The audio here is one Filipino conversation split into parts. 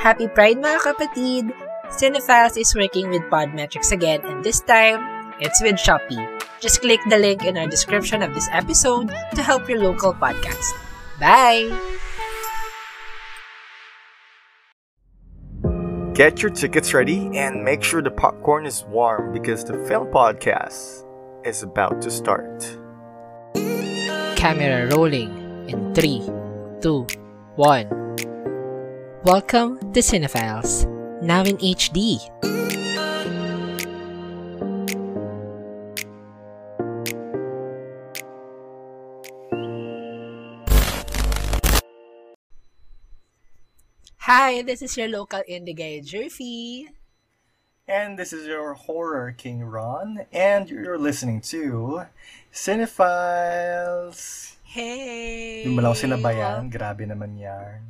Happy Pride mga kapatid! Cinephiles is working with Podmetrics again and this time, it's with Shopee. Just click the link in our description of this episode to help your local podcast. Bye! Get your tickets ready and make sure the popcorn is warm because the film podcast is about to start. Camera rolling in 3, 2, 1. Welcome to Cinephiles, now in HD. Hi, this is your local indie guy, Jerfy. And this is your horror king Ron, and you're listening to Cinephiles. Hey! Yung malaw sinabayan, grabe naman yan.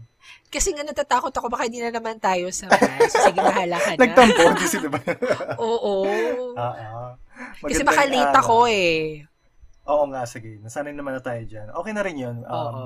Kasi nga natatakot ako, baka hindi na naman tayo sa So, sige, bahala ka na. Nagtampo, hindi sila ba? Oo. Oo. Kasi baka late ako eh. Oo nga, sige. Nasanay naman na tayo dyan. Okay na rin yun. Um, Oo.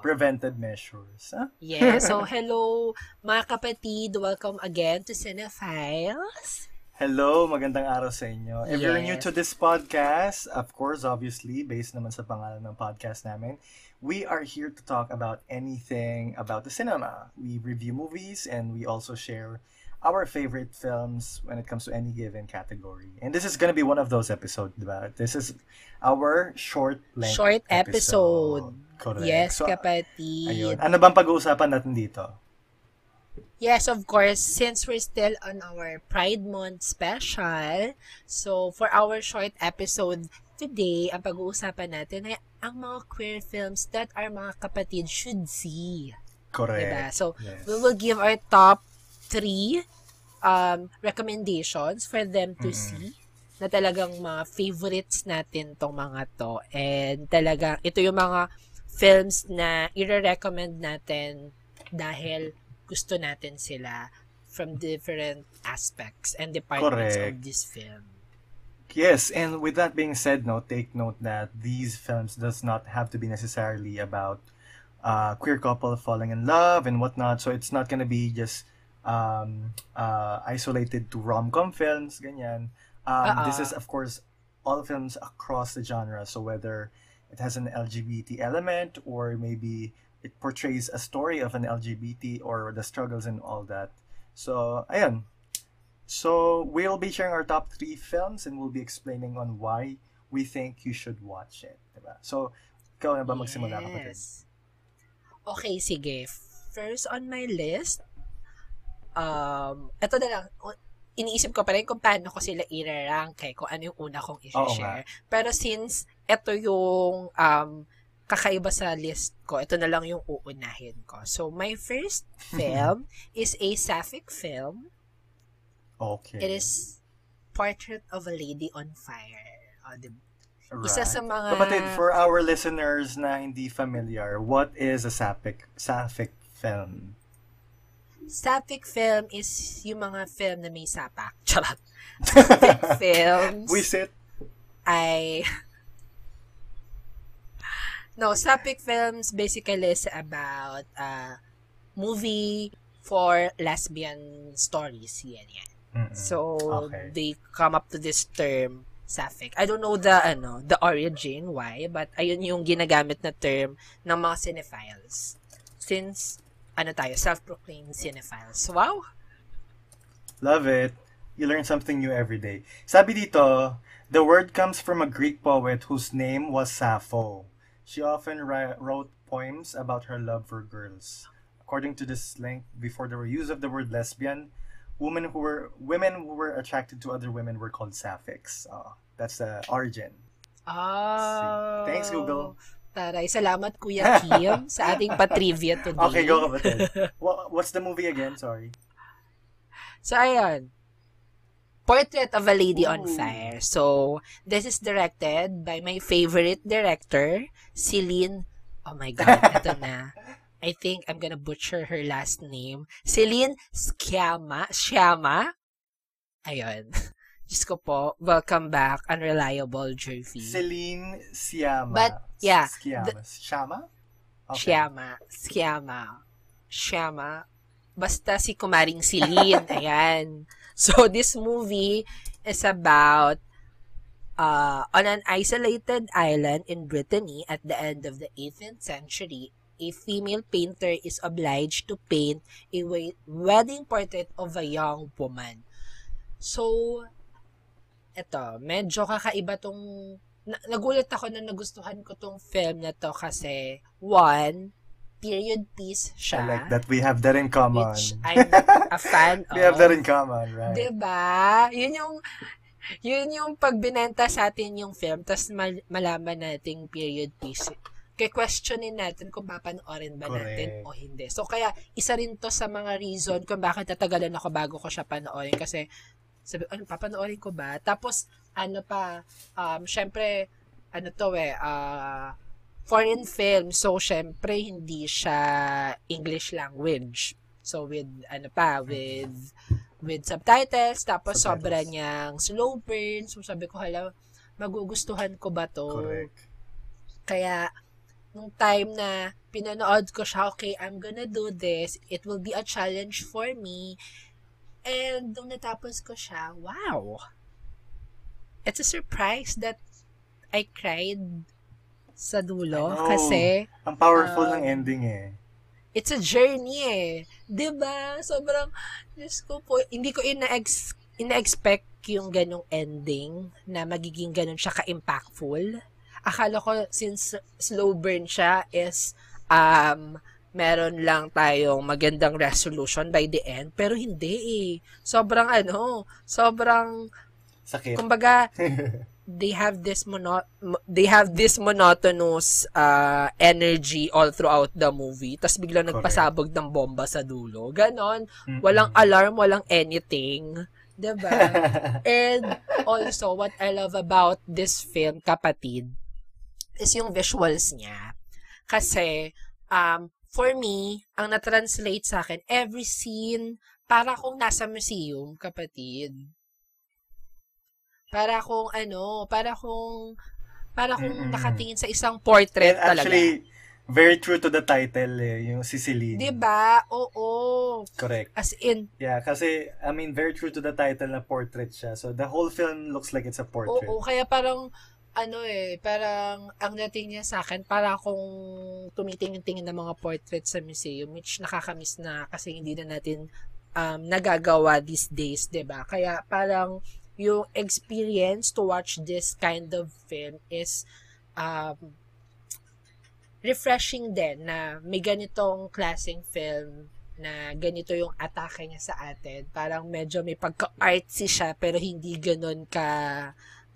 Prevented measures. Huh? Yeah. So, hello mga kapatid. Welcome again to Cinephiles. Hello, magandang araw sa inyo. If you're new Yes. to this podcast, of course, obviously, based naman sa pangalan ng podcast namin, we are here to talk about anything about the cinema. We review movies and we also share our favorite films when it comes to any given category. And this is gonna be one of those episodes, diba? This is our short length Short episode. Correct. Yes, So, kapatid. ayun. Ano bang pag-uusapan natin dito? Yes, of course, since we're still on our Pride Month special, so for our short episode today, ang pag-uusapan natin ay ang mga queer films that our mga kapatid should see. Correct. Diba? So, Yes. we will give our top three um, recommendations for them to see na talagang mga favorites natin tong mga to. And talagang, ito yung mga films na i-recommend natin dahil gusto natin sila from different aspects and departments Correct. of this film. Yes, and with that being said, no, take note that these films does not have to be necessarily about uh, queer couple falling in love and whatnot. So it's not gonna be just um, uh, isolated to rom-com films, ganyan. Um, This is, of course, all films across the genre. So whether it has an LGBT element or maybe it portrays a story of an LGBT or the struggles and all that. So, ayun. So, we'll be sharing our top three films and we'll be explaining on why we think you should watch it. Diba? So, ikaw na ba magsimula kapatid? Yes. Okay, sige. First on my list, um, ito na lang, iniisip ko pa rin kung paano ko sila i-rank eh, kung ano yung una kong i-share. Pero since ito yung um, kakaiba sa list ko, ito na lang yung uunahin ko. So, my first film is a sapphic film. Okay. It is Portrait of a Lady on Fire. Oh, di- Right. isa sa mga- Kapatid, for our listeners na hindi familiar, what is a sapphic, sapphic film? Sapphic film is yung mga film na may sapak. Charot. Sapphic films Wisit? ay... No, Sapphic films basically is about uh, movie for lesbian stories. Yan, yan. Mm-mm. So, Okay. they come up to this term, sapphic. I don't know the, ano, the origin, why, but ayun yung ginagamit na term ng mga cinephiles. Since, ano tayo, self-proclaimed cinephiles. Wow! Love it. You learn something new every day. Sabi dito, the word comes from a Greek poet whose name was Sappho. She often ri- wrote poems about her love for girls. According to this link, before the use of the word lesbian, women who were women who were attracted to other women were called sapphics. Oh, that's the origin. Oh. Thanks, Google. Taray. Salamat, Kuya Kim, sa ating patrivia today. Okay, go kapatid. Wha- What's the movie again? Sorry. So, ayan. Portrait of a Lady on mm. Fire. So, this is directed by my favorite director, Celine. Oh my God, ito na. I think I'm gonna butcher her last name. Celine Sciamma. Sciamma? Ayun. Diyos ko po, welcome back, Unreliable Jervy. Celine Siama. But, yeah, Siama. Shama? Okay. Sciamma. Sciamma. Sciamma. Basta si Kumaring Celine. Ayan. So, this movie is about uh, on an isolated island in Brittany at the end of the 18th century, a female painter is obliged to paint a wedding portrait of a young woman. So, eto, medyo kakaiba tong nagulat ako na nagustuhan ko tong film na to kasi one, period piece siya. I like that we have that in common. Which I'm a fan of. we have that in common, right? Diba? Yun yung, yun yung pagbinenta sa atin yung film, tapos mal- malaman nating period piece. Kaya questionin natin kung papanoorin ba Correct. natin o hindi. So, kaya isa rin to sa mga reason kung bakit tatagalan ako bago ko siya panoorin. Kasi, sabi, ano, papanoorin ko ba? Tapos, ano pa, um, syempre, ano to eh, ah, uh, foreign film. So, syempre, hindi siya English language. So, with, ano pa, with, with subtitles. Tapos, subtitles. sobra niyang slow burn. So, sabi ko, hala, magugustuhan ko ba to? Correct. Kaya, nung time na pinanood ko siya, okay, I'm gonna do this. It will be a challenge for me. And, nung natapos ko siya, wow! It's a surprise that I cried sa dulo know, kasi ang powerful um, ng ending eh. It's a journey eh. 'Di ba? Sobrang Diyos ko po, hindi ko ina-ex ina-expect yung ganong ending na magiging ganon siya ka-impactful. Akala ko since slow burn siya is um meron lang tayong magandang resolution by the end pero hindi eh. Sobrang ano, sobrang sakit. Kumbaga they have this mono they have this monotonous uh, energy all throughout the movie. Tapos biglang nagpasabog ng bomba sa dulo. Ganon. Walang alarm, walang anything. Diba? And also, what I love about this film, kapatid, is yung visuals niya. Kasi, um, for me, ang na-translate sa akin, every scene, para kung nasa museum, kapatid. Para kung ano, para kung para kung mm-hmm. nakatingin sa isang portrait And talaga. Actually, very true to the title eh, yung Sicily. 'Di ba? Oo. Correct. As in Yeah, kasi I mean very true to the title na portrait siya. So the whole film looks like it's a portrait. Oo, kaya parang ano eh, parang ang dating niya sa akin, para kung tumitingin-tingin ng mga portraits sa museum, which nakakamiss na kasi hindi na natin um, nagagawa these days, 'di ba? Kaya parang yung experience to watch this kind of film is um, refreshing din na may ganitong klaseng film na ganito yung atake niya sa atin. Parang medyo may pagka-artsy siya pero hindi ganun ka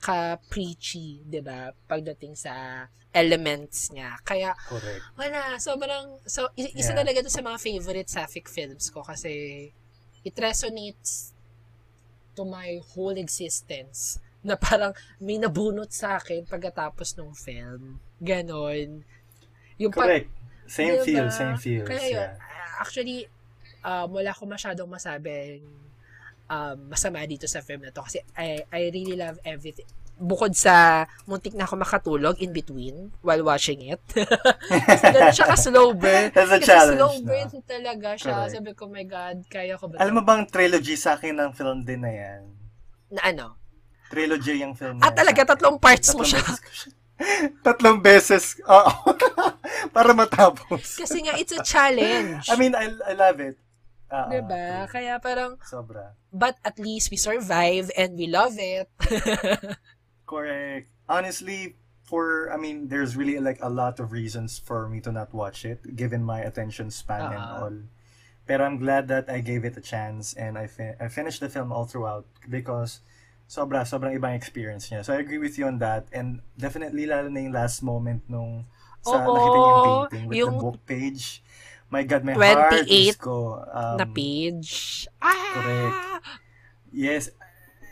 ka preachy, 'di ba? Pagdating sa elements niya. Kaya Correct. wala, sobrang so isa yeah. talaga to sa mga favorite sapphic films ko kasi it resonates to my whole existence na parang may nabunot sa akin pagkatapos ng film. Ganon. Yung Correct. Pa- same diba? feel, same feel. Kaya yun, yeah. actually, um, wala ko masyadong masabing um, masama dito sa film na to kasi I, I really love everything bukod sa muntik na ako makatulog in between while watching it. Kasi ganun siya ka-slow burn. That's a Kasi challenge. slow burn no? talaga siya. Correct. Sabi ko, my God, kaya ko ba? Alam mo bang trilogy sa akin ng film din na yan? Na ano? Trilogy yung film Ah, talaga? Tatlong parts tatlong mo siya? tatlong beses. Oo. Para matapos. Kasi nga, it's a challenge. I mean, I, I love it. Uh, diba? Kaya parang, Sobra. But at least we survive and we love it. Correct. Honestly, for I mean, there's really like a lot of reasons for me to not watch it, given my attention span uh-huh. and all. But I'm glad that I gave it a chance and I fi- I finished the film all throughout because sobra sobrang ibang experience niya. So I agree with you on that and definitely lalo na yung last moment nung sa Oo, nakita niyo yung painting with yung the book page. My God, my 28 heart is ko. Um, na page. Ah! Correct. Yes,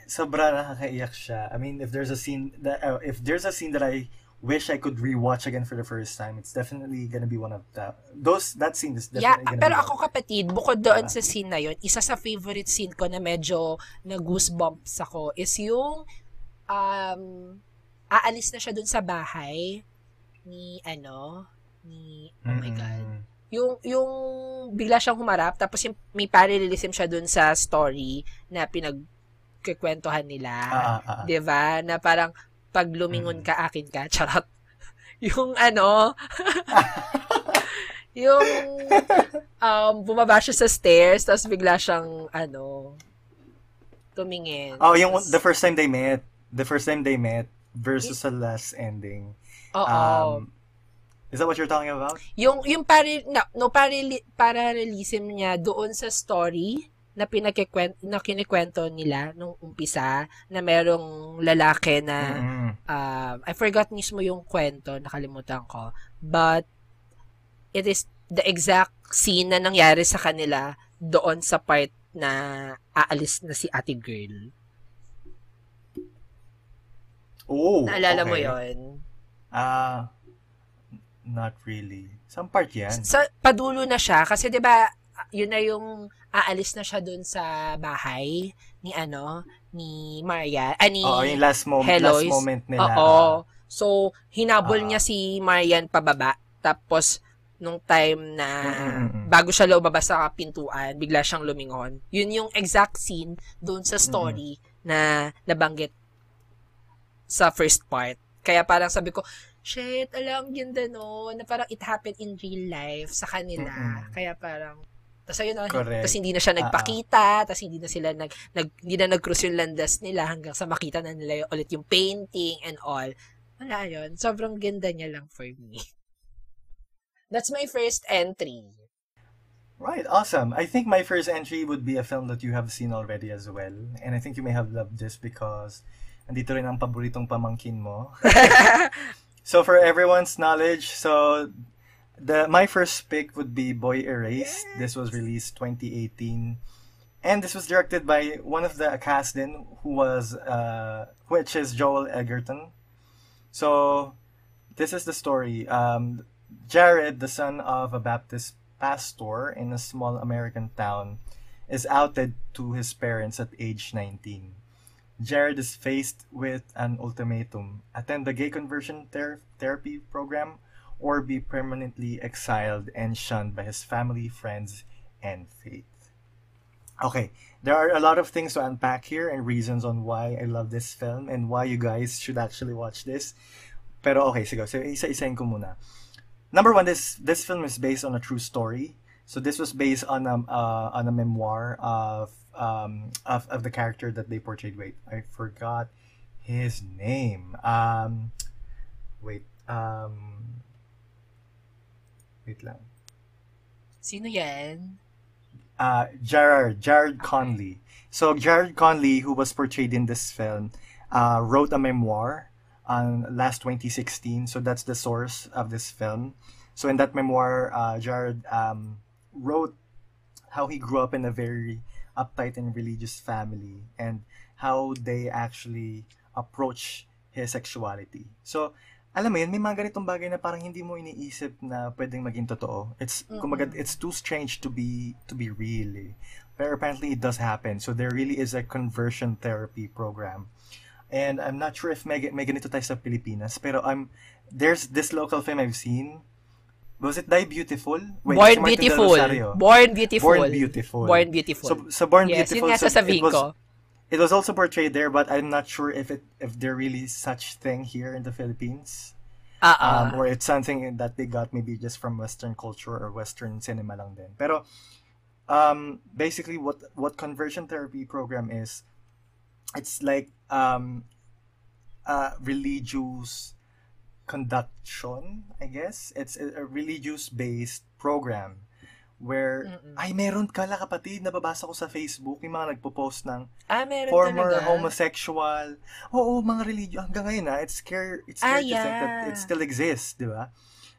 sobra nakakaiyak siya. I mean, if there's a scene that uh, if there's a scene that I wish I could rewatch again for the first time, it's definitely gonna be one of the those that scene is definitely yeah, gonna pero ako kapatid, bukod doon uh, sa scene na yun, isa sa favorite scene ko na medyo na goosebumps ako is yung um aalis na siya dun sa bahay ni ano ni oh my god. Yung, yung bigla siyang humarap, tapos yung, may parallelism siya dun sa story na pinagkikwentuhan nila. Ah, ah, ah. 'di ba? Na parang pag lumingon ka akin ka, charot. Yung ano, yung um, bumaba siya sa stairs, tapos bigla siyang ano, tumingin. Oh, yung the first time they met, the first time they met versus the last ending. Oo. Um, is that what you're talking about? yung yung pare no, no parali, parallelism niya doon sa story na pinagkikwento na kinikwento nila nung umpisa na merong lalaki na Mm-mm. um, I forgot mismo yung kwento, nakalimutan ko. But, it is the exact scene na nangyari sa kanila doon sa part na aalis na si ate girl. Oh, Naalala mo okay. yon Ah, not really. Some part yan. Sa padulo na siya kasi 'di ba yun na yung aalis na siya doon sa bahay ni ano ni Maria ani Oo, yung last moment, Heloise. last moment nila. Oo. So hinabol Ah. niya si Marian pababa tapos nung time na bago siya lumabas sa pintuan, bigla siyang lumingon. Yun yung exact scene doon sa story na nabanggit sa first part. Kaya parang sabi ko, shit, alam, ganda no, na parang it happened in real life sa kanila. Kaya parang, tapos ayun na, Correct. tapos hindi na siya Ah, ah. nagpakita, tapos hindi na sila nag, nag hindi na nag-cruise yung landas nila hanggang sa makita na nila yung, ulit yung painting and all. Wala yun. Sobrang ganda niya lang for me. That's my first entry. Right, awesome. I think my first entry would be a film that you have seen already as well. And I think you may have loved this because andito rin ang paboritong pamangkin mo. so for everyone's knowledge, so the my first pick would be Boy Erased. This was released 2018. And this was directed by one of the cast in who was uh which is Joel Egerton. So this is the story. Um Jared, the son of a Baptist pastor in a small American town, is outed to his parents at age 19. Jared is faced with an ultimatum attend the gay conversion ther- therapy program or be permanently exiled and shunned by his family, friends, and faith. Okay, there are a lot of things to unpack here and reasons on why I love this film and why you guys should actually watch this. Pero okay, sige, so isa-isahin ko muna. Number one, this this film is based on a true story. So this was based on a uh, on a memoir of um of, of the character that they portrayed. Wait, I forgot his name. Um, wait. Um, wait lang. Sino yan? uh, Gerard, Jared Conley. So Jared Conley, who was portrayed in this film, uh, wrote a memoir on last 2016. So that's the source of this film. So in that memoir, uh, Jared um, wrote how he grew up in a very uptight and religious family and how they actually approach his sexuality. So, alam mo yun, may mga ganitong bagay na parang hindi mo iniisip na pwedeng maging totoo. It's, kumbaga, it's too strange to be, to be real eh. But apparently it does happen. So there really is a conversion therapy program. And I'm not sure if may, may ganito tayo sa Pilipinas, pero I'm, there's this local film I've seen. Was it Die Beautiful? Wait, Born Martin Del Beautiful. Born Beautiful. Born Beautiful. Born Beautiful. So, so Born yes, Beautiful. yun nga so sasabihin it was, ko. It was also portrayed there, but I'm not sure if it if there really is such thing here in the Philippines, Ah, um, or it's something that they got maybe just from Western culture or Western cinema lang din. Pero um, basically, what what conversion therapy program is, it's like um, a religious conduction, I guess. It's a, a religious based program where Mm-mm. ay meron kala kapatid nababasa ko sa Facebook yung mga nagpo-post ng ah, former talaga. homosexual. Oo, mga religion hanggang ngayon ah, it's scary it's Ah, scary to think that it still exists, di ba?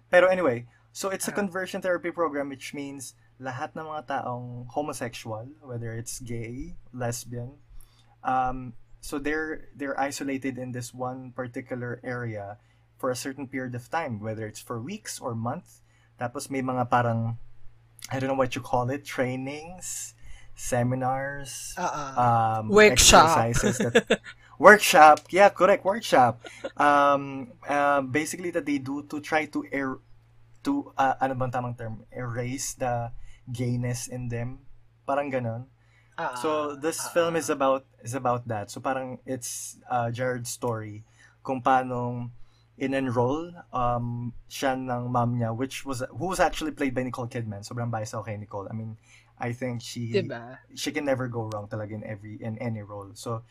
Pero anyway, so it's a Ah. conversion therapy program which means lahat ng mga taong homosexual, whether it's gay, lesbian, um, so they're they're isolated in this one particular area for a certain period of time, whether it's for weeks or month. Tapos may mga parang I don't know what you call it, trainings, seminars, ah. um, Workshop. exercises that workshop yeah correct workshop um uh, basically that they do to try to er- to, uh, ano bang tamang term, erase the gayness in them. Parang ganon. Ah, So this ah, film is about is about that. So parang it's uh, Jared's story kung paano in-enroll um, siya ng mom niya which was who was actually played by Nicole Kidman. Sobrang bias ako kay Nicole. I mean, I think she Diba? she can never go wrong talaga in every in any role. So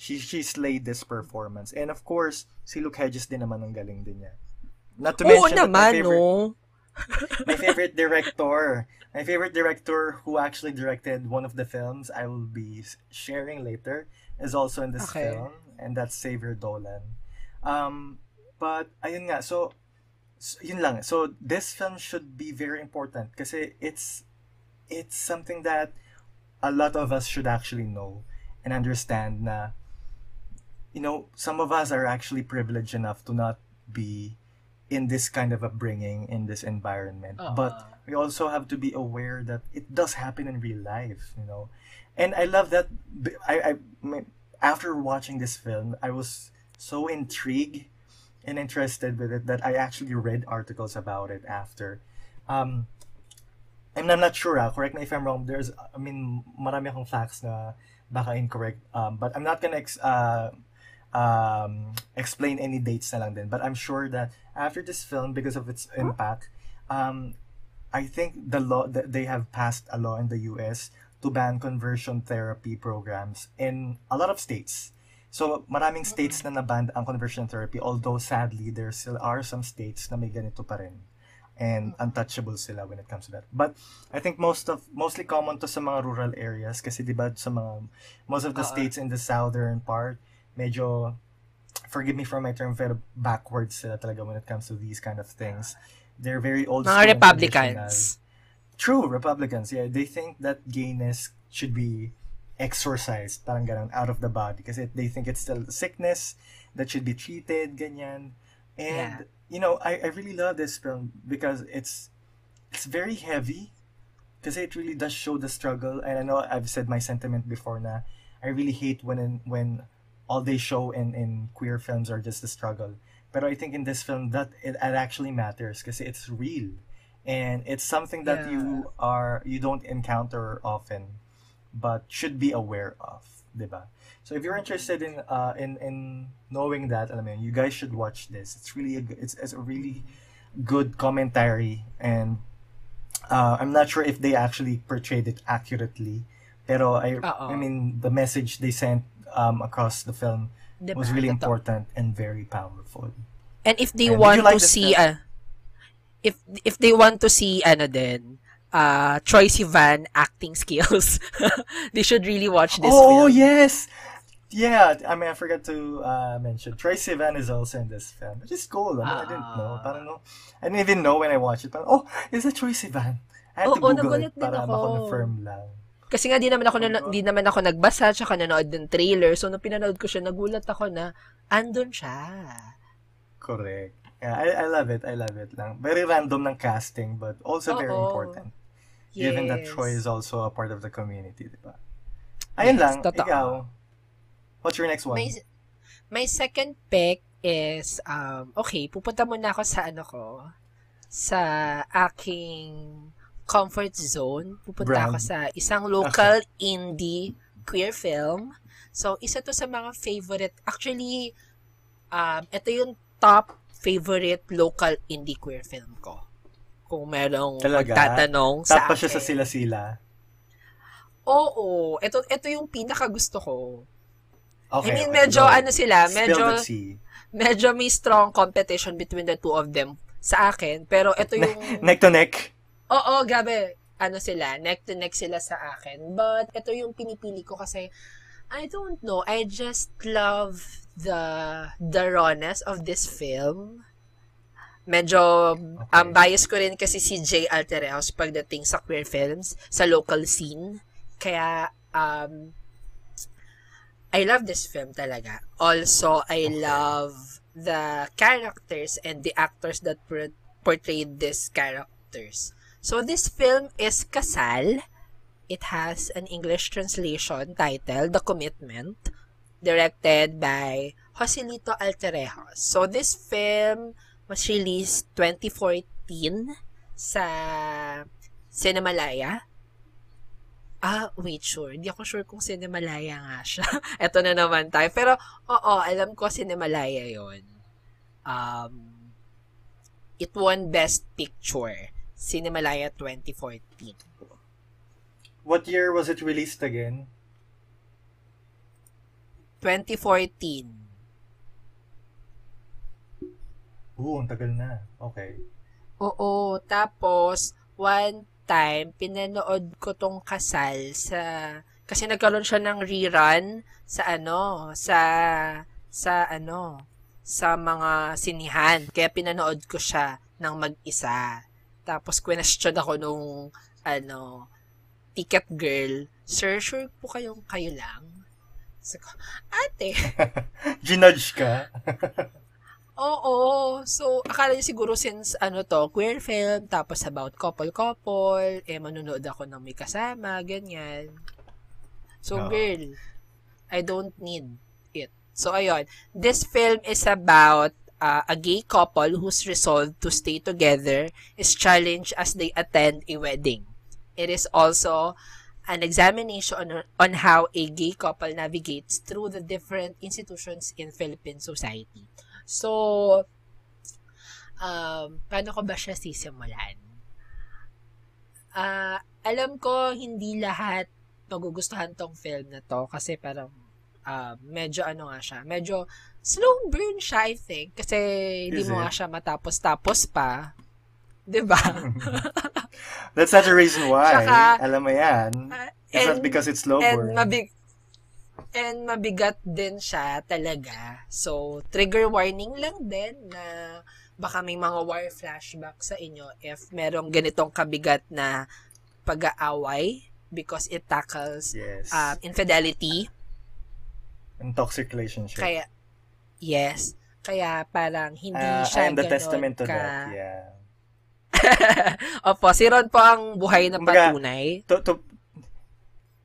she she slayed this performance. And of course, si Luke Hedges din naman ang galing din niya. Not to Oo mention my favorite no? my favorite director. My favorite director who actually directed one of the films I will be sharing later is also in this Okay. film, and that's Xavier Dolan. Um, but ayun nga, so, so yun lang. So this film should be very important kasi it's it's something that a lot of us should actually know and understand na you know, some of us are actually privileged enough to not be in this kind of upbringing in this environment Oo. but we also have to be aware that it does happen in real life you know and i love that i, I after watching this film i was so intrigued and interested with it that i actually read articles about it after um and i'm not sure ah, correct me if i'm wrong there's i mean marami akong facts na baka incorrect um, but i'm not gonna ex- uh, um, explain any dates na lang din. But I'm sure that after this film, because of its impact, um, I think the law that they have passed a law in the U.S. to ban conversion therapy programs in a lot of states. So maraming states na naban ang conversion therapy although sadly there still are some states na may ganito pa rin and untouchable sila when it comes to that. But I think most of mostly common to sa mga rural areas kasi 'di ba sa mga most of the states in the southern part medyo forgive me for my term pero backwards sila talaga when it comes to these kind of things. They're very old Mga Republicans. True, Republicans. Yeah, they think that gayness should be exorcised, parang ganun, out of the body. Kasi they think it's still a sickness that should be treated, ganyan. And, you know, I, I really love this film because it's it's very heavy. Kasi it really does show the struggle. And I know I've said my sentiment before na I really hate when when all they show in, in queer films are just the struggle. But I think in this film that it, it actually matters kasi it's real. And it's something that Yeah. you are you don't encounter often but should be aware of, 'di ba? So if you're interested in uh in in knowing that, alam mo you guys should watch this. It's really a, it's, it's a really good commentary and uh, I'm not sure if they actually portrayed it accurately. Pero I Oo. I mean the message they sent um across the film Diba? was really important and very powerful. And if they And want like to see film? uh, if if they want to see ano din uh Troy Sivan acting skills, they should really watch this oh film. yes, yeah. I mean, I forgot to uh, mention Troy Sivan is also in this film, which is cool. I, mean, I didn't know. Ah. Parang no, I didn't even know when I watched it. Parang, oh, is that Troy Sivan? I had to Oo, Google nagulat it para ma-confirm lang. Kasi nga di naman ako na, di naman ako nagbasa tsaka nanood ng trailer. So nung pinanood ko siya, nagulat ako na andun siya. Correct. Yeah, I, I love it. I love it lang. Very random ng casting, but also very Oo. Important. Given that Yes. Troy is also a part of the community, di ba? Ayun Yes, lang. totoo. Ikaw, what's your next one? My, my second pick is, um, okay, pupunta muna ako sa ano ko, sa aking comfort zone. Pupunta Brand. ako sa isang local indie queer film. So, isa to sa mga favorite, actually, um, ito yung top favorite local indie queer film ko. Kung merong Talaga? magtatanong sa Tapos siya sa sila-sila. Oo. Ito, ito yung pinaka gusto ko. Okay, I mean, okay, medyo go. ano sila, medyo medyo may strong competition between the two of them sa akin. Pero ito yung, Neck to neck. oo, grabe, ano sila, neck to neck sila sa akin. But ito yung pinipili ko kasi, I don't know, I just love the, the rawness of this film. Medyo, um, bias ko rin kasi si Jay Altereos pagdating sa queer films, sa local scene. Kaya, um, I love this film talaga. Also, I love the characters and the actors that por- portrayed these characters. So, this film is Kasal. It has an English translation title, The Commitment, directed by Joselito Alterejos. So, this film was released 2014 sa Cinemalaya. Ah, wait, sure. Hindi ako sure kung Cinemalaya nga siya. Ito na naman tayo. Pero, oo, alam ko Cinemalaya yon Um, it won Best Picture. Cinemalaya 2014. What year was it released again? 2014. Oo, ang tagal na. Okay. Oo, tapos one time pinanood ko tong kasal sa kasi nagkaroon siya ng rerun sa ano, sa sa ano, sa mga sinihan. Kaya pinanood ko siya ng mag-isa. Tapos question ako nung ano, ticket girl, Sir, sure po kayong kayo lang? Ko, ate. Ginudge ka? Oo. So, akala niya siguro since ano to, queer film, tapos about couple-couple, eh, manunood ako ng may kasama, ganyan. So, Oo. girl, I don't need it. So, ayun. This film is about uh, a gay couple who's resolved to stay together is challenged as they attend a wedding. It is also an examination on, on how a gay couple navigates through the different institutions in Philippine society. So, um, paano ko ba siya sisimulan? Ah, alam ko hindi lahat magugustuhan tong film na to kasi parang ah, medyo ano nga siya, medyo slow burn siya I think kasi hindi mo nga siya matapos-tapos pa. 'Di ba? That's not the reason why. Tsaka, Alam mo yan. Ah, It's not and- because it's slow and burn. mabig and mabigat din siya talaga. So, trigger warning lang din na baka may mga war flashback sa inyo if merong ganitong kabigat na pag-aaway because it tackles yes. uh, infidelity. And toxic relationship. Kaya, yes. Kaya parang hindi Ah, siya I am the testament to ka... that. Yeah. Opo, si Ron po ang buhay na Kumbaga, patunay. To, to,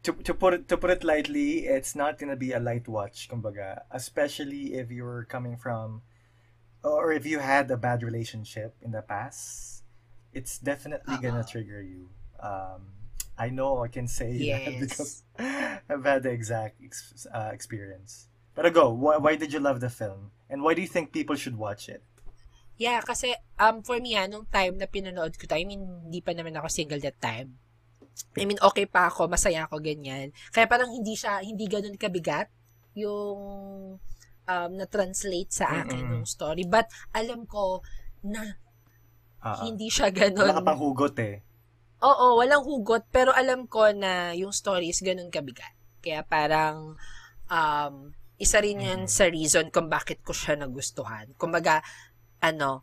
to, to put it, to put it lightly, it's not gonna be a light watch, kumbaga. Especially if you're coming from, or if you had a bad relationship in the past, it's definitely gonna Uh-oh. trigger you. Um, I know I can say that Yes. because I've had the exact ex- uh, experience. But go, why, why did you love the film? And why do you think people should watch it? Yeah, kasi um for me ha, nung time na pinanood ko to, I mean, hindi pa naman ako single that time. I mean, okay pa ako, masaya ako, ganyan. Kaya parang hindi siya, hindi ganun kabigat yung um, na-translate sa akin Mm-mm. yung story. But alam ko na Uh, hindi siya wala ganun. ka pang hugot eh. Oo, walang hugot, pero alam ko na yung story is ganun kabigat. Kaya parang um, isa rin yan Mhm. sa reason kung bakit ko siya nagustuhan. Kumbaga, ano,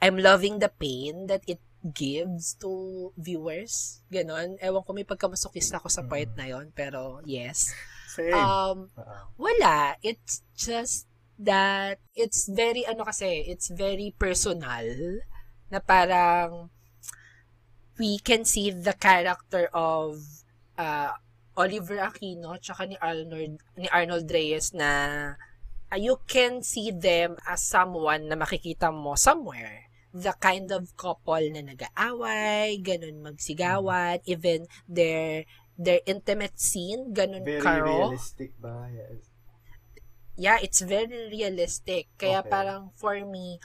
I'm loving the pain that it gives to viewers. Ganon. Ewan ko, may pagkamasokista ako sa part Mhm. na yon pero yes. Same. Um, wala. It's just that it's very, ano kasi, it's very personal na parang we can see the character of uh, Oliver Aquino tsaka ni Arnold, ni Arnold Reyes na uh, you can see them as someone na makikita mo somewhere. The kind of couple na nag-aaway, ganun magsigawan, even their their intimate scene, ganun Very karo realistic ba? Yes. yeah, it's very realistic. Kaya Okay. parang for me,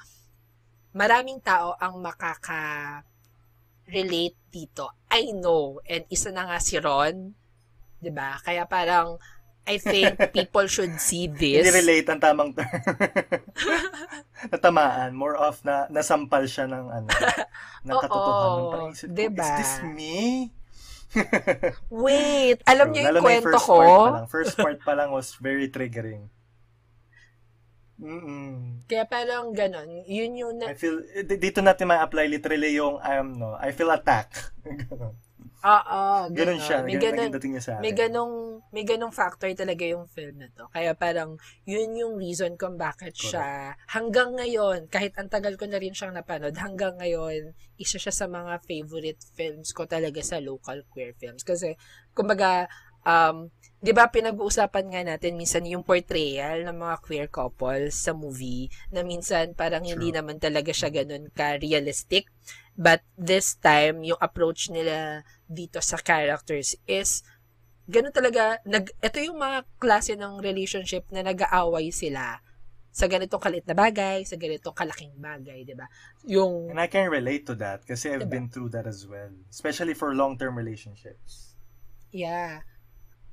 maraming tao ang makaka-relate dito. I know. And isa na nga si Ron. 'di ba Kaya parang, I think people should see this. Hindi relate ang tamang term. Natamaan. More of na nasampal siya ng ano, ng katotohanan. Parang isip ko, diba? is this me? Wait, alam True. niyo yung kwento first ko? Part pa lang. First part pa lang was very triggering. Mm-mm. Kaya parang ganon. Yun yung na, I feel, d- dito natin ma-apply literally yung, um, no, I feel attacked. oo, ganun ganon. siya. May Ganun, dating niya sa akin. may ganong may ganong factor talaga yung film na to. Kaya parang yun yung reason kung bakit siya hanggang ngayon, kahit ang tagal ko na rin siyang napanood, hanggang ngayon, isa siya sa mga favorite films ko talaga sa local queer films. Kasi, kumbaga, um, di ba pinag-uusapan nga natin minsan yung portrayal ng mga queer couples sa movie na minsan parang hindi True. naman talaga siya ganun ka-realistic But this time, yung approach nila dito sa characters is ganun talaga, nag, ito yung mga klase ng relationship na nag-aaway sila sa ganitong kalit na bagay, sa ganitong kalaking bagay, di ba? Yung... And I can relate to that kasi I've Diba? been through that as well. Especially for long-term relationships. Yeah.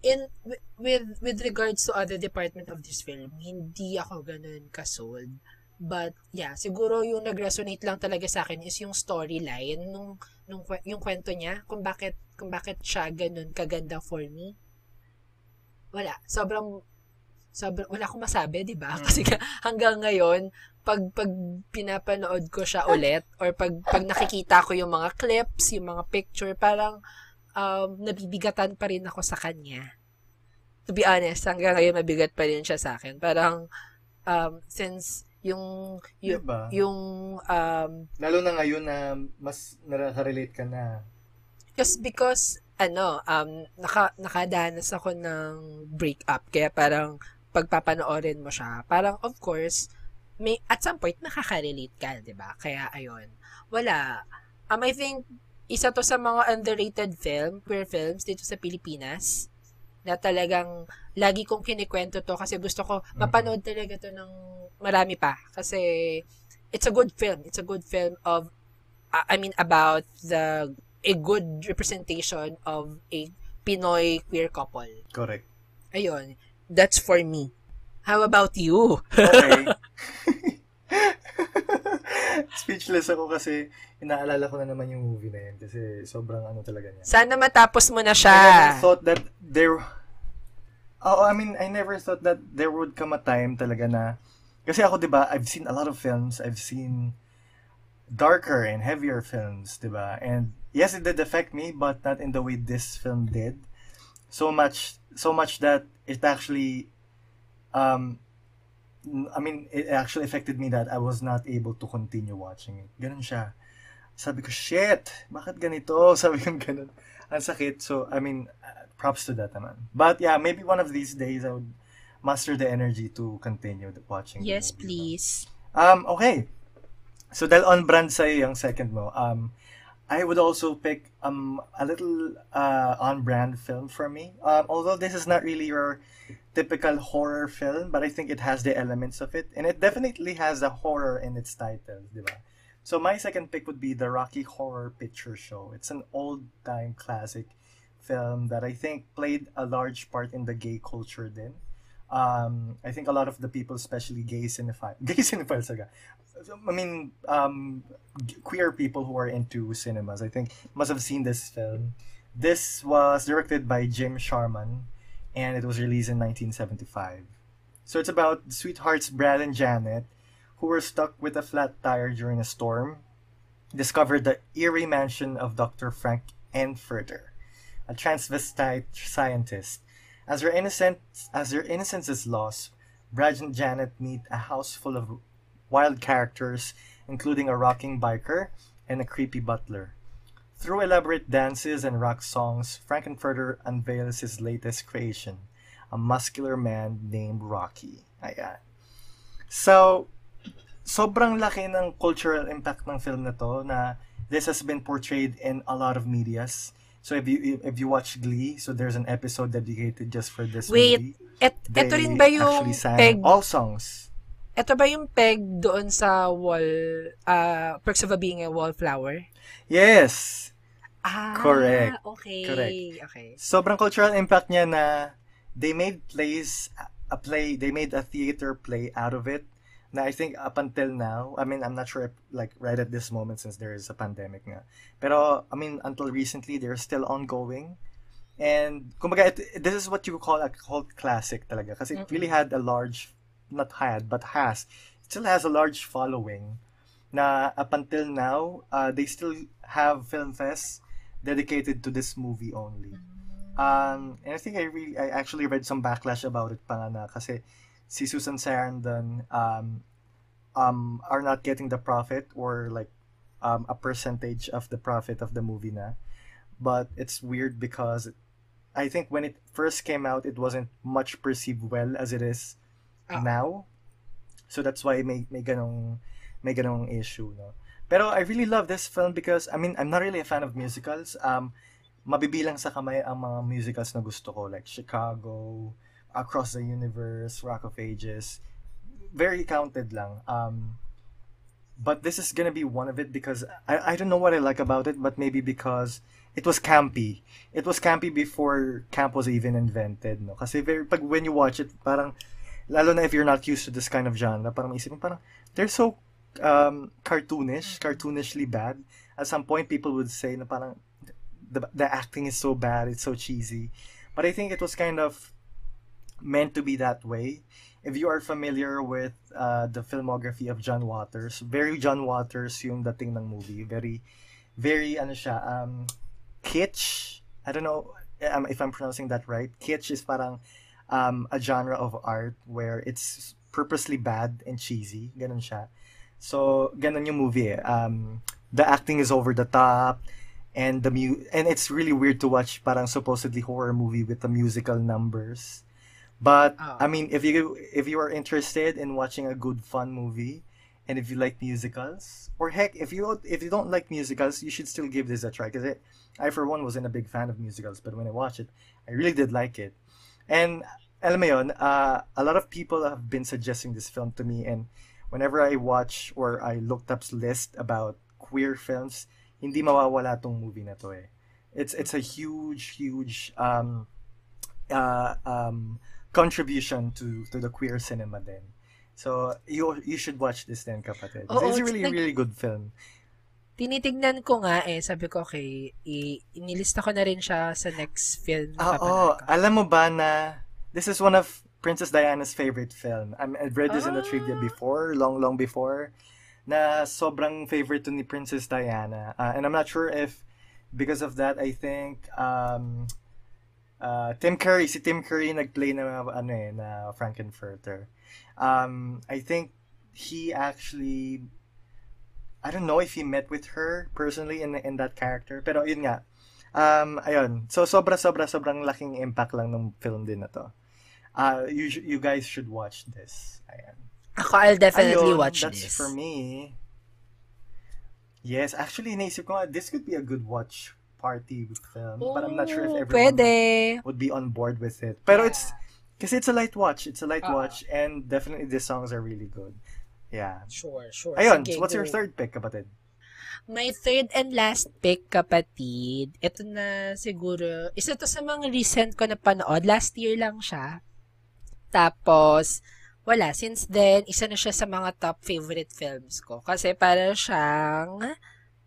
In, wi- with, with regards to other department of this film, hindi ako ganun kasold. But, yeah, siguro yung nag-resonate lang talaga sa akin is yung storyline nung, nung yung kwento niya, kung bakit, kung bakit siya ganun kaganda for me. Wala. Sobrang, sobrang, wala akong masabi, di ba? Kasi nga, hanggang ngayon, pag, pag pinapanood ko siya ulit, or pag, pag nakikita ko yung mga clips, yung mga picture, parang, um, nabibigatan pa rin ako sa kanya. To be honest, hanggang ngayon mabigat pa rin siya sa akin. Parang, um, since yung, yung, diba? yung, um, Lalo na ngayon na mas nakaka-relate ka na. just because, ano, um, naka, nakadanas ako ng breakup. Kaya parang, pagpapanoorin mo siya, parang, of course, may, at some point, nakaka-relate ka, di ba? Kaya, ayun. Wala. Um, I think, isa to sa mga underrated film, queer films dito sa Pilipinas, na talagang lagi kong kinikwento to kasi gusto ko mapanood talaga to ng marami pa. Kasi it's a good film. It's a good film of uh, I mean about the a good representation of a Pinoy queer couple. Correct. ayun. That's for me. How about you? Okay. Speechless ako kasi inaalala ko na naman yung movie na yun kasi sobrang ano talaga niya. sana matapos mo na I never siya thought that there Oh, I mean, I never thought that there would come a time talaga na kasi ako I've seen a lot of films, I've seen darker and heavier films? And yes, it did affect me, but not in the way this film did. So much so much that it actually um I mean, it actually affected me that I was not able to continue watching it. Ganun siya. Sabi ko, shit, bakit ganito? Sabi ko ganun. Ang sakit. So, I mean, uh, props to that naman. But yeah, maybe one of these days I would muster the energy to continue the- watching. yes movie. please Um, okay. So, dahil on brand sa'yo yung second mo, um, I would also pick um a little uh, on brand film for me. Um, although this is not really your typical horror film, but I think it has the elements of it, and it definitely has a horror in its title, di ba? So my second pick would be the Rocky Horror Picture Show. It's an old-time classic film that I think played a large part in the gay culture then. Um, I think a lot of the people, especially gay cinephiles, gay cinephiles. I mean, um, queer people who are into cinemas, I think must have seen this film. This was directed by Jim Sharman, and it was released in 1975. So it's about sweethearts Brad and Janet, who were stuck with a flat tire during a storm, discovered the eerie mansion of Dr. Frank Enfurter, a transvestite scientist. As their innocence, as their innocence is lost, Brad and Janet meet a house full of wild characters, including a rocking biker and a creepy butler. Through elaborate dances and rock songs, Frankenfurter unveils his latest creation, a muscular man named Rocky. Ayan. So, sobrang laki ng cultural impact ng film na to na this has been portrayed in a lot of medias. So if you if you watch Glee, so there's an episode dedicated just for this Wait, movie. et, They eto rin ba yung peg all songs. Ito ba yung peg doon sa wall, uh, Perks of a Being a Wallflower? Yes. Ah, Correct. Okay. Correct. Okay. Sobrang cultural impact niya na they made plays a play, they made a theater play out of it. Na I think up until now, I mean, I'm not sure if, like right at this moment since there is a pandemic nga. Pero I mean, until recently, they're still ongoing. And kumbaga, it, this is what you call a cult classic talaga. Kasi it really had a large not had but has it still has a large following. Na up until now uh, they still have film fests dedicated to this movie only. Um and I think I really I actually read some backlash about it pa nga na kasi si Susan Sarandon um um are not getting the profit or like um a percentage of the profit of the movie na but it's weird because I think when it first came out it wasn't much perceived well as it is Ah. now. So that's why may may ganong may ganong issue, no. Pero I really love this film because, I mean, I'm not really a fan of musicals. Um, mabibilang sa kamay ang mga musicals na gusto ko, like Chicago, Across the Universe, Rock of Ages. Very counted lang. Um, but this is gonna be one of it because I, I don't know what I like about it, but maybe because it was campy. It was campy before camp was even invented, no? Pag when you watch it, parang, lalo na if you're not used to this kind of genre, parang isipin, parang, they're so um, cartoonish, cartoonishly bad. At some point, people would say na parang the, the acting is so bad, it's so cheesy. But I think it was kind of meant to be that way. If you are familiar with uh, the filmography of John Waters, very John Waters yung dating ng movie. Very, very, ano siya, um, kitsch. I don't know um, if I'm pronouncing that right. Kitsch is parang um, a genre of art where it's purposely bad and cheesy. Ganun siya. So, ganun yung movie eh. Um, the acting is over the top and the mu- and it's really weird to watch parang supposedly horror movie with the musical numbers. But oh. I mean, if you if you are interested in watching a good fun movie, and if you like musicals, or heck, if you if you don't like musicals, you should still give this a try. Because it, I for one wasn't a big fan of musicals, but when I watched it, I really did like it. And alam mo yun, uh, a lot of people have been suggesting this film to me, and whenever I watch or I looked up list about queer films, hindi mawawala tong movie na to eh. It's it's a huge huge um uh um contribution to to the queer cinema then. So you you should watch this then kapatid. Oo, it's a really like, really good film. Tinitingnan ko nga eh, sabi ko okay, i- inilista ko na rin siya sa next film. Oo, oh, alam mo ba na this is one of Princess Diana's favorite film. I I've read this ah. in the trivia ah. before, long, long before, na sobrang favorite to ni Princess Diana. Uh, and I'm not sure if because of that, I think um, uh, Tim Curry, si Tim Curry nagplay na ano eh, na Frankenfurter. Um, I think he actually I don't know if he met with her personally in in that character, pero yun nga. Um, ayun. So sobra sobra sobrang laking impact lang ng film din na to. Uh, you, you guys should watch this. Ayan. Ako, I'll definitely Ayun, watch that's this. for me. Yes, actually, naisip ko this could be a good watch party film. Ooh, but I'm not sure if everyone pwede. would be on board with it. Pero yeah. it's, kasi it's a light watch. It's a light uh, watch and definitely the songs are really good. Yeah. Sure, sure. Ayun, Sige, what's go. your third pick, kapatid? My third and last pick, kapatid, ito na siguro, isa to sa mga recent ko na panood. Last year lang siya. Tapos, wala. Since then, isa na siya sa mga top favorite films ko. Kasi para siyang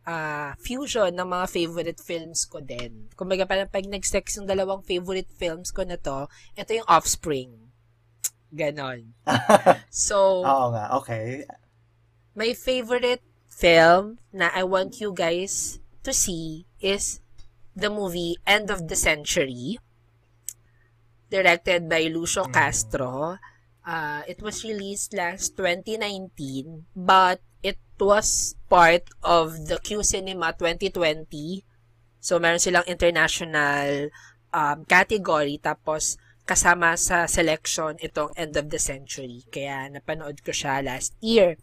uh, fusion ng mga favorite films ko din. Kumbaga, parang pag nag-sex yung dalawang favorite films ko na to, ito yung Offspring. Ganon. so, Oo nga, okay. My favorite film na I want you guys to see is the movie End of the Century directed by Lucio mm. Castro. Uh, it was released last 2019, but was part of the Q Cinema 2020. So, meron silang international um, category, tapos kasama sa selection itong End of the Century. Kaya napanood ko siya last year.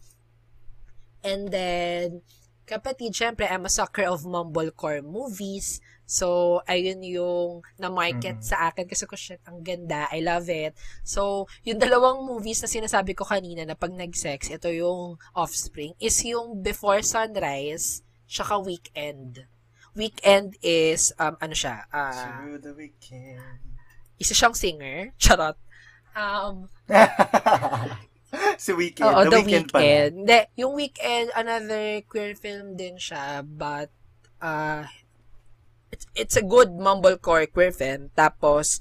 And then, kapatid, syempre, I'm a sucker of mumblecore movies. So, ayun yung na-market mm-hmm. sa akin kasi ko, shit, ang ganda. I love it. So, yung dalawang movies na sinasabi ko kanina na pag nag-sex, ito yung Offspring, is yung Before Sunrise, tsaka Weekend. Weekend is, um, ano siya? Uh, the weekend. Isa siyang singer. Charot. Um, si Weekend. Oo, the, the Weekend. weekend. Hindi, yung Weekend, another queer film din siya, but, uh, it's, it's a good mumblecore queer film. Tapos,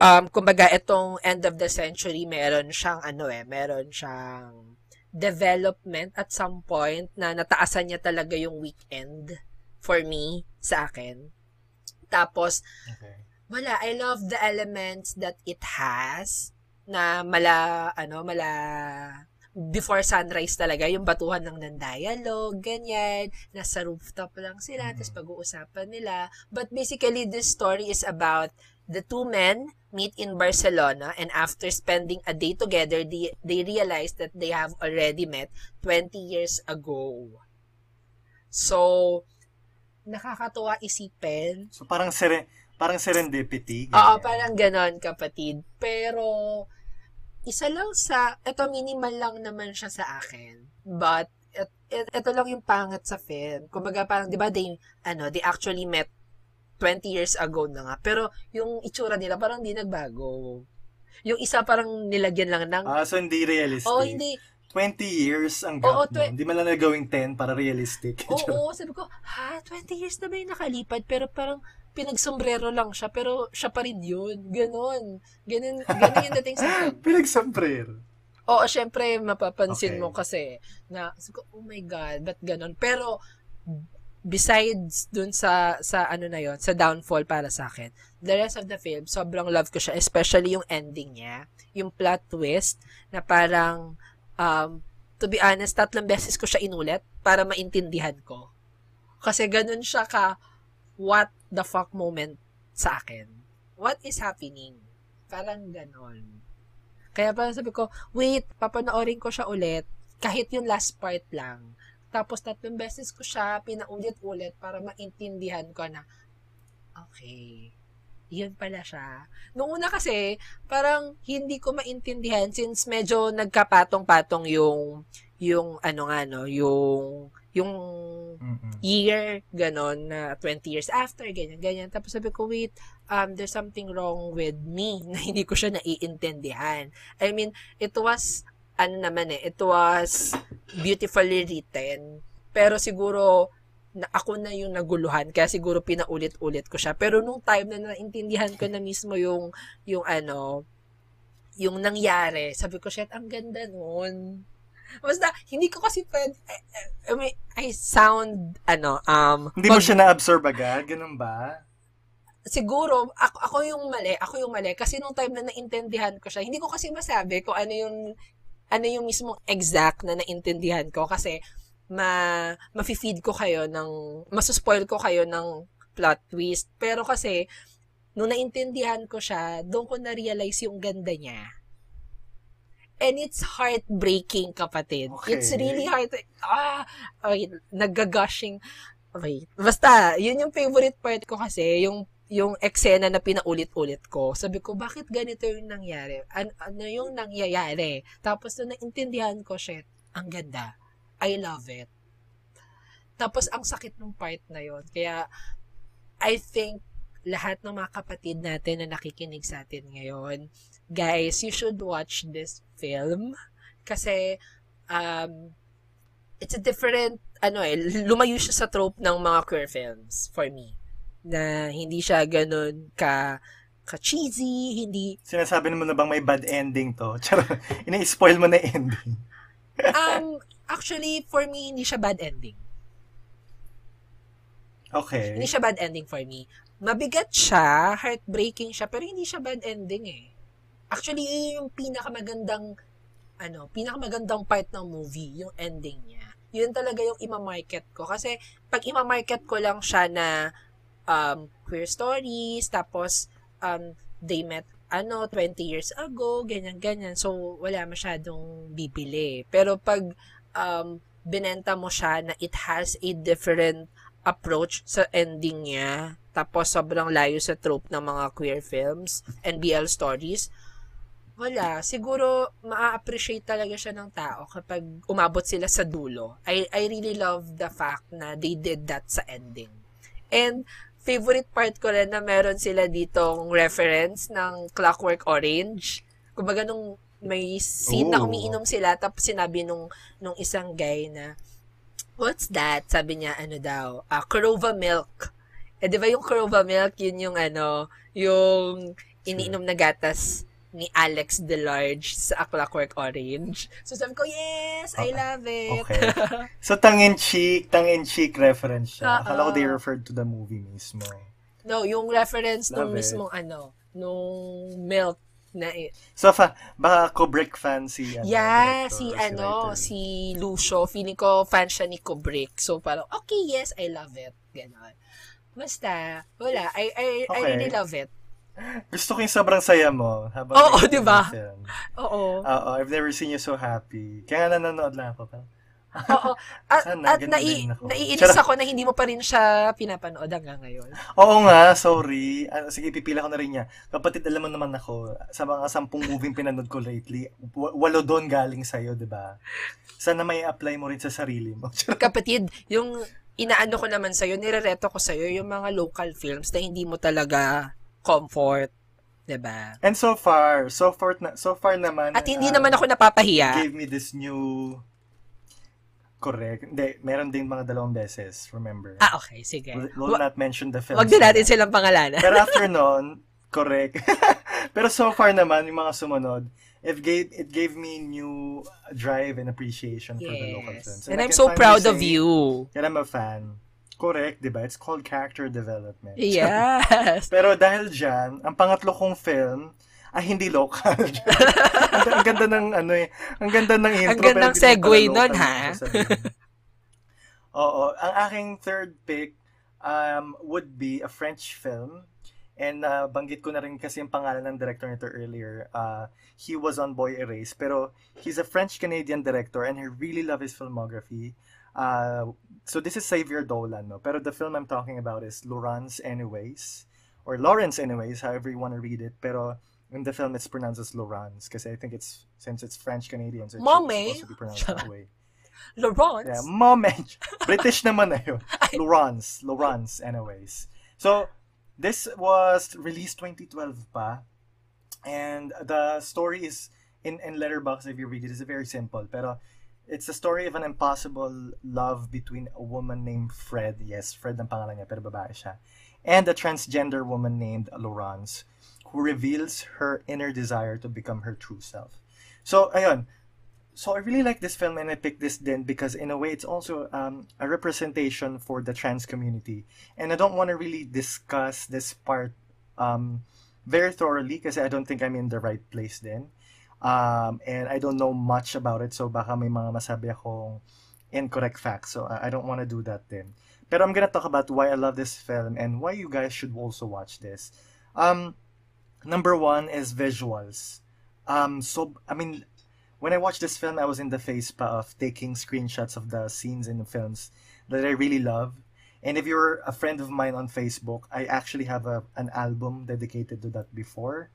um, kumbaga, itong end of the century, meron siyang, ano eh, meron siyang development at some point na nataasan niya talaga yung weekend for me, sa akin. Tapos, okay. wala, I love the elements that it has na mala, ano, mala, before sunrise talaga, yung batuhan ng nandialog, ganyan, nasa rooftop lang sila, mm-hmm. tapos pag-uusapan nila. But basically, this story is about The two men meet in Barcelona and after spending a day together, they, they realize that they have already met 20 years ago. So, nakakatuwa isipin. So parang sere parang serendipity. Ganyan. Oo, parang ganon kapatid. Pero isa lang sa ito minimal lang naman siya sa akin. But et, et, ito lang yung pangat sa film. Kumbaga parang 'di ba they ano, they actually met 20 years ago na nga. Pero yung itsura nila parang hindi nagbago. Yung isa parang nilagyan lang ng Ah, so hindi realistic. Oh, hindi 20 years ang gap Oo, tw- Hindi man lang nagawing 10 para realistic. Oo, sabi ko, ha, 20 years na ba yung nakalipad? Pero parang pinagsombrero lang siya, pero siya pa rin yun. Ganon. Ganon, ganon yung dating sa akin. pinagsombrero. Oo, syempre, mapapansin Okay. mo kasi na, oh my God, ba't ganon? Pero, besides dun sa, sa ano na yon sa downfall para sa akin, the rest of the film, sobrang love ko siya, especially yung ending niya, yung plot twist, na parang, um, to be honest, tatlong beses ko siya inulit para maintindihan ko. Kasi ganun siya ka, what the fuck moment sa akin. What is happening? Parang ganon. Kaya parang sabi ko, wait, papanoorin ko siya ulit, kahit yung last part lang. Tapos tatlong beses ko siya pinaulit-ulit para maintindihan ko na, okay, yun pala siya. Noong una kasi, parang hindi ko maintindihan since medyo nagkapatong-patong yung, yung ano nga no, yung, yung Mm-mm. year, ganon, na 20 years after, ganyan, ganyan. Tapos sabi ko, wait, um, there's something wrong with me na hindi ko siya naiintindihan. I mean, it was, ano naman eh, it was beautifully written. Pero siguro, na ako na yung naguluhan, kaya siguro pinaulit-ulit ko siya. Pero nung time na naintindihan ko na mismo yung, yung ano, yung nangyari, sabi ko, shit, ang ganda nun. Basta, hindi ko kasi pwede, I, I mean, I sound, ano, um, Hindi mo pag- siya na-absorb agad? Ganun ba? siguro, ako, ako yung mali, ako yung mali, kasi nung time na naintindihan ko siya, hindi ko kasi masabi kung ano yung, ano yung mismong exact na naintindihan ko, kasi, ma, mafe-feed ko kayo ng, masuspoil ko kayo ng plot twist. Pero kasi, nung naintindihan ko siya, doon ko na-realize yung ganda niya. And it's heartbreaking, kapatid. Okay. It's really heart... Ah! Okay, nagga-gushing. Okay. Basta, yun yung favorite part ko kasi, yung yung eksena na pinaulit-ulit ko. Sabi ko, bakit ganito yung nangyari? An- ano yung nangyayari? Tapos, nung naintindihan ko, shit, ang ganda. I love it. Tapos, ang sakit ng part na yon Kaya, I think, lahat ng mga kapatid natin na nakikinig sa atin ngayon, guys, you should watch this film. Kasi, um, it's a different, ano eh, lumayo siya sa trope ng mga queer films, for me. Na hindi siya ganun ka, ka-cheesy, hindi, Sinasabi mo na bang may bad ending to? Charot. Ina-spoil mo na ending. um, actually, for me, hindi siya bad ending. Okay. Hindi siya bad ending for me. Mabigat siya, heartbreaking siya, pero hindi siya bad ending eh. Actually, yun yung pinakamagandang, ano, pinakamagandang part ng movie, yung ending niya. Yun talaga yung ima-market ko. Kasi, pag ima-market ko lang siya na um, queer stories, tapos, um, they met, ano, 20 years ago, ganyan-ganyan. So, wala masyadong bibili. Pero pag um, binenta mo siya na it has a different approach sa ending niya, tapos sobrang layo sa trope ng mga queer films and BL stories, wala. Siguro, maa-appreciate talaga siya ng tao kapag umabot sila sa dulo. I, I really love the fact na they did that sa ending. And, favorite part ko rin na meron sila ditong reference ng Clockwork Orange. Kumbaga nung may scene na Ooh. umiinom sila, tapos sinabi nung, nung isang guy na, what's that? Sabi niya, ano daw, ah, Corova milk. Eh, di ba yung Corova milk, yun yung ano, yung iniinom na gatas ni Alex DeLarge sa A Clockwork Orange. So sabi ko, yes, I Okay. love it. Okay. So, tongue-in-cheek, tongue-in-cheek reference siya. Oo. Akala ko they referred to the movie mismo. no, yung reference nung Love it. mismong ano, nung milk na i- So, fa, baka Kubrick fan si, ano, yeah, director si or ano, writer. si Lucio, feeling ko fan siya ni Kubrick. So parang, okay, yes, I love it. Ganon. Basta, wala. I, I, I Okay. really love it. Gusto ko yung sobrang saya mo. Habang Oo, di ba? Oo. Oo, I've never seen you so happy. Kaya nanonood lang ako. Oo. At, Sana, at nai, naiinis Charot. ako na hindi mo pa rin siya pinapanood hanggang ngayon. Oo nga, sorry. Ah, sige, pipila ko na rin niya. Kapatid, alam mo naman ako, sa mga sampung movie pinanood ko lately, walo doon galing sa'yo, di ba? Sana may apply mo rin sa sarili mo. Kapatid, yung inaano ko naman sa'yo, nirereto ko sa'yo yung mga local films na hindi mo talaga comfort. 'di ba? And so far, so far, na, so far naman, At hindi ah, naman ako napapahiya. gave me this new correct. Hindi, meron din mga dalawang beses, remember? Ah, okay, sige. We'll, we'll not mention the films. Wag din natin na- silang pangalanan. Pero after nun, correct. Pero so far naman, yung mga sumunod, it gave it gave me new drive and appreciation for the local films. And I I'm so proud of you. That I'm a fan. Correct, di ba? It's called character development. Yes. Pero dahil dyan, ang pangatlo kong film, ay hindi local. ang, ang ganda ng ano eh, ang ganda ng intro. Ang pero hindi segue local ha? Oo, ang aking third pick um, would be a French film. And uh, banggit ko na rin kasi yung pangalan ng director nito earlier. Uh, he was on Boy Erase. Pero he's a French-Canadian director and I really love his filmography. Uh, so this is Xavier Dolan, no? Pero the film I'm talking about is Laurence Anyways. Or Lawrence Anyways, however you want to read it. Pero in the film, it's pronounced as Laurence. Kasi I think it's, since it's French-Canadian, so it's supposed to be pronounced that way. Laurence. Yeah, moment. British naman na yun. Ay. Lawrence. Lawrence, anyways. So, this was released 2012 pa. And the story is, in, in Letterboxd, if you read it, it, is very simple. Pero, it's a story of an impossible love between a woman named Fred. Yes, Fred ang pangalan niya, pero babae siya. And a transgender woman named Laurence, who reveals her inner desire to become her true self. So, ayun, so I really like this film and I picked this then because in a way it's also um, a representation for the trans community. And I don't want to really discuss this part um, very thoroughly because I don't think I'm in the right place then. Um, and I don't know much about it so baka may mga masabi akong incorrect facts. So I I don't want to do that then. but I'm gonna talk about why I love this film and why you guys should also watch this. Um, number one is visuals. Um, so I mean, when I watched this film, I was in the phase of taking screenshots of the scenes in the films that I really love. And if you're a friend of mine on Facebook, I actually have a an album dedicated to that before.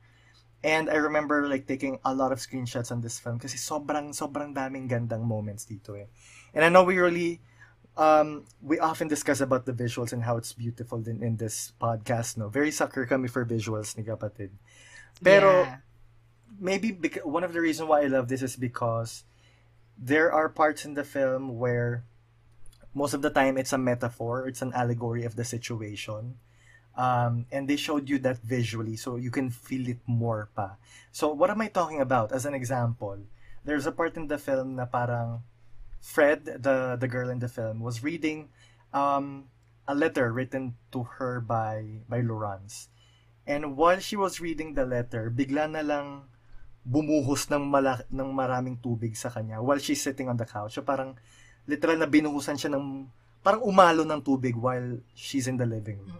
And I remember like taking a lot of screenshots on this film kasi sobrang sobrang daming gandang moments dito eh. And I know we really um we often discuss about the visuals and how it's beautiful in, in this podcast no. Very sucker kami for visuals ni kapatid. Pero Yeah. Maybe one of the reasons why I love this is because there are parts in the film where most of the time it's a metaphor, it's an allegory of the situation. Um, and they showed you that visually so you can feel it more pa. So what am I talking about? As an example, there's a part in the film na parang Fred, the the girl in the film, was reading um, a letter written to her by by Laurence. And while she was reading the letter, bigla na lang bumuhos ng, mala- ng maraming tubig sa kanya while she's sitting on the couch. So parang literal na binuhusan siya ng parang umalo ng tubig while she's in the living room.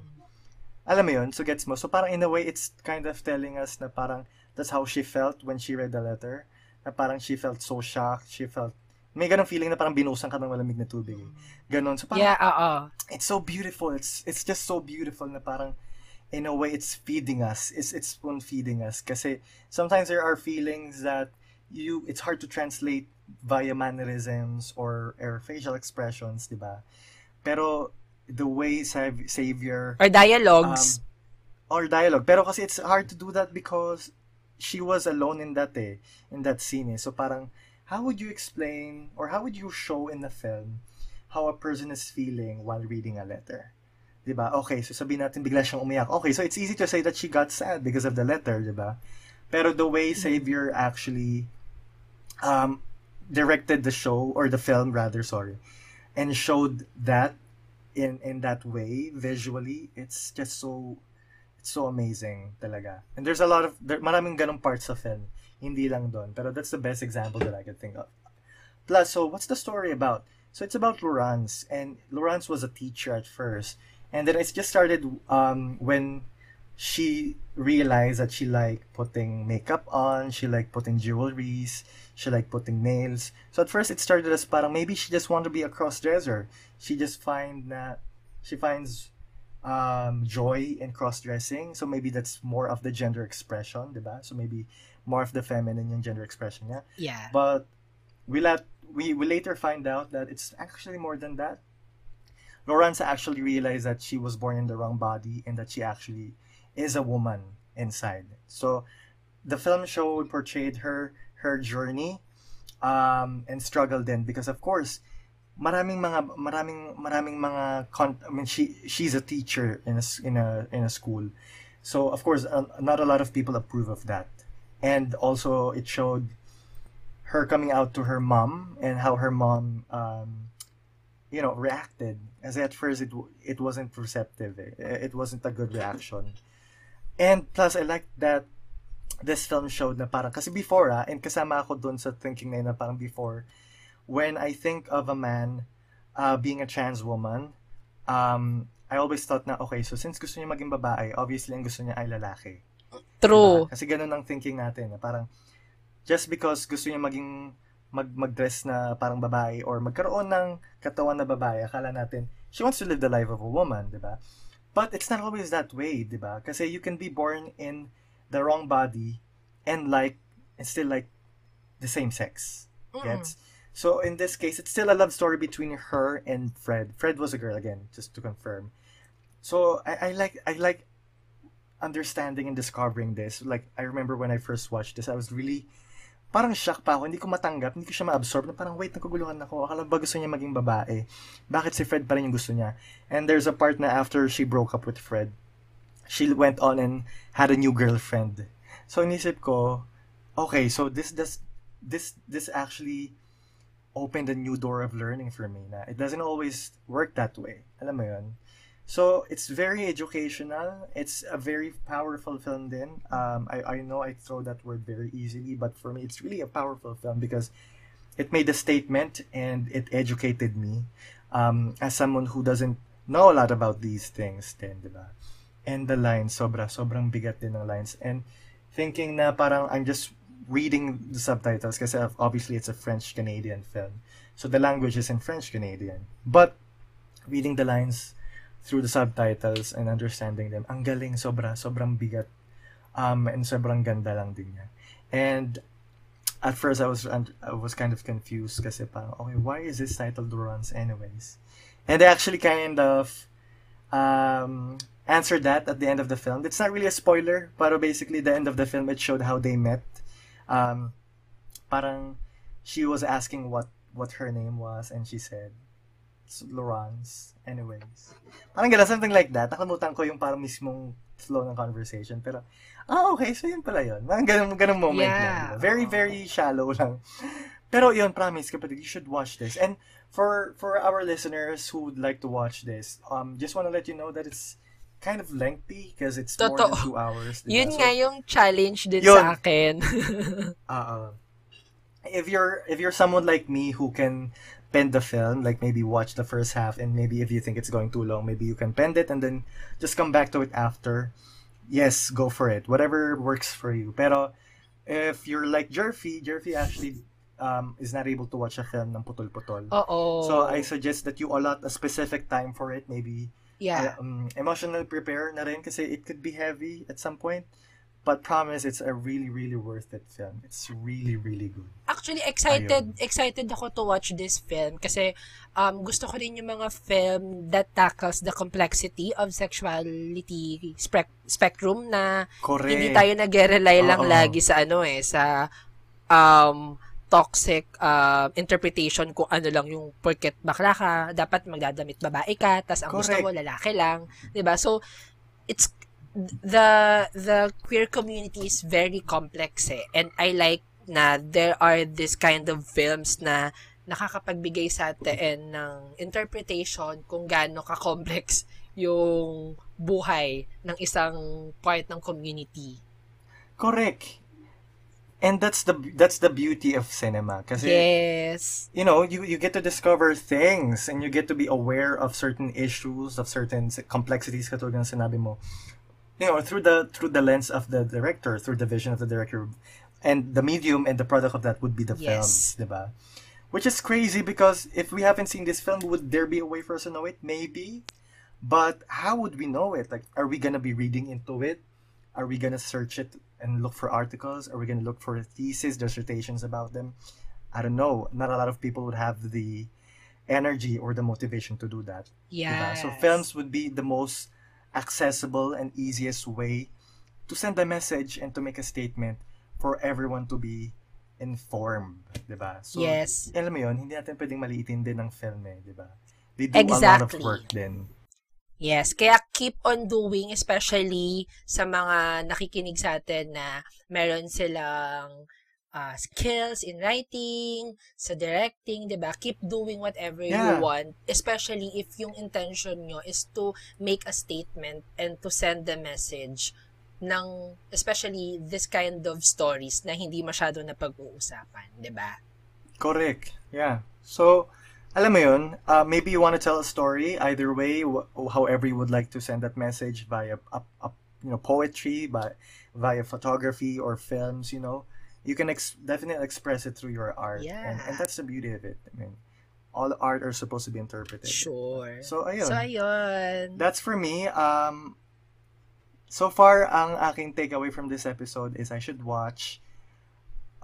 Alam mo yun? So gets mo? So parang in a way, it's kind of telling us na parang that's how she felt when she read the letter. Na parang she felt so shocked. She felt, may ganong feeling na parang binuhusan ka ng malamig na tubig. eh. Ganon. So parang, Yeah, oo. it's so beautiful. It's it's just so beautiful na parang in a way it's feeding us. It's it's spoon feeding us kasi sometimes there are feelings that you it's hard to translate via mannerisms or or facial expressions, 'di ba? Pero the way Sav- Savior Or dialogues. um, or dialogue. Pero kasi it's hard to do that because she was alone in that eh, in that scene eh. So parang, how would you explain or how would you show in the film how a person is feeling while reading a letter? 'Di ba? Okay, so sabihin natin bigla siyang umiyak. Okay, so it's easy to say that she got sad because of the letter, 'di ba? Pero the way Savior actually um directed the show or the film rather, sorry, and showed that in in that way visually, it's just so it's so amazing talaga. And there's a lot of there, maraming ganong parts of film. Hindi lang doon, pero that's the best example that I could think of. Plus, so what's the story about? So it's about Laurence, and Laurence was a teacher at first, and then it's just started um, when she realized that she liked putting makeup on, she liked putting jewelries, she liked putting nails. So at first it started as parang maybe she just wanted to be a cross-dresser. She just find that she finds um, joy in cross-dressing. So maybe that's more of the gender expression, diba? So maybe more of the feminine yung gender expression niya. Yeah. But we let we, we later find out that it's actually more than that. Lorenza actually realized that she was born in the wrong body and that she actually is a woman inside. So the film show portrayed her her journey um, and struggle then because of course maraming mga maraming maraming mga con- I mean she she's a teacher in a in a in a school. So of course uh, not a lot of people approve of that. And also it showed her coming out to her mom and how her mom um, you know reacted as at first it it wasn't receptive eh. it wasn't a good reaction and plus I like that this film showed na parang kasi before ah and kasama ako doon sa thinking na, yun na parang before when I think of a man uh, being a trans woman um, I always thought na okay so since gusto niya maging babae obviously ang gusto niya ay lalaki True. Diba? Kasi ganun ang thinking natin. Na parang, just because gusto niya maging mag mag-dress na parang babae or magkaroon ng katawan na babae, akala natin, she wants to live the life of a woman, di ba? But it's not always that way, di ba? Kasi you can be born in the wrong body and like, and still like the same sex. Gets? So in this case, it's still a love story between her and Fred. Fred was a girl again, just to confirm. So I, I like I like understanding and discovering this. Like I remember when I first watched this, I was really parang shock pa ako. Hindi ko matanggap, hindi ko siya ma-absorb. Na parang, wait, nagkaguluhan ako. Akala ba gusto niya maging babae? Bakit si Fred pa rin yung gusto niya? And there's a part na after she broke up with Fred, she went on and had a new girlfriend. So, inisip ko, okay, so this does, this, this actually opened a new door of learning for me na it doesn't always work that way. Alam mo yun? So it's very educational. It's a very powerful film. Then um, I I know I throw that word very easily, but for me it's really a powerful film because it made a statement and it educated me um, as someone who doesn't know a lot about these things. Then, diba? And the lines, sobra, sobrang bigat din ng lines. And thinking na parang I'm just reading the subtitles because obviously it's a French-Canadian film. So the language is in French-Canadian. But reading the lines through the subtitles and understanding them. Ang galing, sobra, sobrang bigat. Um, and sobrang ganda lang din niya. And at first I was I was kind of confused kasi parang, okay, why is this titled Durance anyways? And they actually kind of um, answered that at the end of the film. It's not really a spoiler, pero basically the end of the film, it showed how they met. Um, parang she was asking what what her name was and she said, Laurence. Anyways. Parang gano'n, something like that. Nakalimutan ko yung parang mismong flow ng conversation. Pero, ah, okay, so yun pala yun. Parang ganun, ganun moment Yeah. lang. Diba? Very, very shallow lang. Pero yun, promise, kapatid, you should watch this. And for for our listeners who would like to watch this, um, just want to let you know that it's kind of lengthy because it's more than Totoo. two hours. Diba? Yun So, nga yung challenge din Yun. sa akin. uh, if you're if you're someone like me who can pend the film, like maybe watch the first half, and maybe if you think it's going too long, maybe you can pend it and then just come back to it after. Yes, go for it. Whatever works for you. Pero if you're like Jerfy, Jerfy actually um, is not able to watch a film ng putol-putol. Oo. So I suggest that you allot a specific time for it. Maybe yeah. uh, um, emotional prepare na rin kasi it could be heavy at some point. But promise, it's a really, really worth it film. It's really, really good. Actually, excited excited ako to watch this film kasi um, gusto ko rin yung mga film that tackles the complexity of sexuality spec- spectrum na Correct. hindi tayo nag-rely lang Oo. lagi sa ano eh, sa um, toxic uh, interpretation kung ano lang yung porket bakla ka, dapat magdadamit babae ka, tas ang gusto Correct. mo lalaki lang, 'di ba? So it's the the queer community is very complex eh. And I like na there are this kind of films na nakakapagbigay sa atin ng interpretation kung gaano ka-complex yung buhay ng isang part ng community. Correct. And that's the that's the beauty of cinema kasi Yes. you know, you you get to discover things and you get to be aware of certain issues, of certain complexities katulad ng sinabi mo. You know through the through the lens of the director, through the vision of the director, and the medium and the product of that would be the Yes. films, diba? Which is crazy because if we haven't seen this film, would there be a way for us to know it? Maybe. But how would we know it? Like, are we gonna be reading into it? Are we gonna search it and look for articles? Are we gonna look for theses, dissertations about them? I don't know. Not a lot of people would have the energy or the motivation to do that. Yeah. So films would be the most accessible and easiest way to send a message and to make a statement for everyone to be informed, 'di ba? So Yes. alam mo 'yun, hindi natin pwedeng maliitin din ng film eh, 'di ba? They do a lot of Exactly. work din. Yes, kaya keep on doing, especially sa mga nakikinig sa atin na meron silang uh, skills in writing, sa directing, 'di ba? Keep doing whatever you Yeah. want, especially if yung intention nyo is to make a statement and to send the message ng especially this kind of stories na hindi masyado na pag-uusapan, 'di ba? Correct. Yeah. So, alam mo yun, uh, maybe you want to tell a story either way, wh- however you would like to send that message via a, a, you know poetry, by via photography or films. You know, you can ex- definitely express it through your art, and, and that's the beauty of it. I mean, all art are supposed to be interpreted. Sure. So ayun. So, ayun. That's for me. Um, so far, ang aking takeaway from this episode is I should watch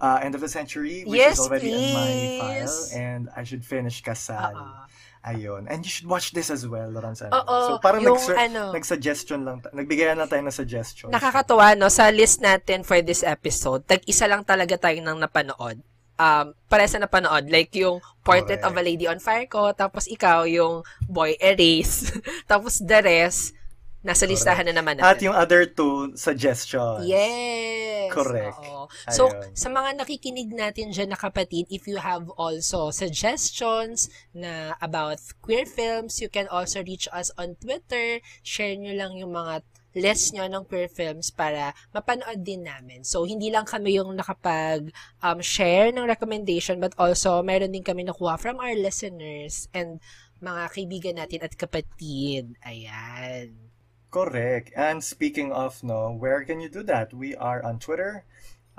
uh, End of the Century, which Yes, is already in my file, and I should finish Kasal. Oo. Ayun. And you should watch this as well, Lorenzo. Oo, so parang yung nag- ano- nag-suggestion lang, ta- nagbigayan lang tayo ng suggestion. Nakakatuwa, no? Sa list natin for this episode, tag-isa lang talaga tayo nang napanood. Um, pare sa napanood. Like yung Portrait of a Correct. Lady on Fire ko, tapos ikaw yung Boy Erase, tapos the rest, nasa listahan na naman At natin. yung other two suggestions. Yes. Correct. oo. So, Ayun. sa mga nakikinig natin dyan na kapatid, if you have also suggestions na about queer films, you can also reach us on Twitter. Share nyo lang yung mga list nyo ng queer films para mapanood din namin. So, hindi lang kami yung nakapag um, share ng recommendation, but also meron din kami nakuha from our listeners and mga kaibigan natin at kapatid. Ayan. Correct. And speaking of no, where can you do that? We are on Twitter,